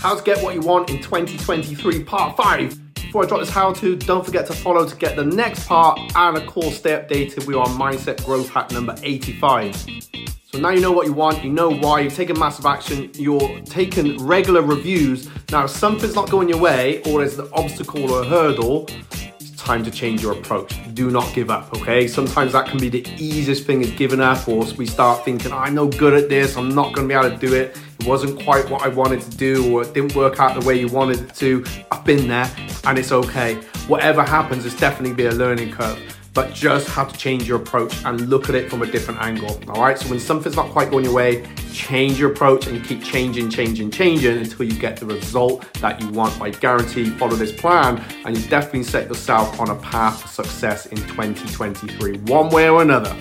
How to get what you want in 2023, part five. Before I drop this how to, don't forget to follow to get the next part and of course stay updated with our mindset growth hack number 85. So now you know what you want, you know why, you've taken massive action, you're taking regular reviews. Now, if something's not going your way or there's an obstacle or a hurdle, it's time to change your approach. Do not give up, okay? Sometimes that can be the easiest thing is giving up, or we start thinking, I'm no good at this, I'm not gonna be able to do it. Wasn't quite what I wanted to do, or it didn't work out the way you wanted it to. I've been there, and it's okay. Whatever happens, it's definitely be a learning curve but just have to change your approach and look at it from a different angle. All right. So when something's not quite going your way, change your approach and keep changing, changing, changing until you get the result that you want. I guarantee follow this plan and you definitely set yourself on a path to success in 2023, one way or another.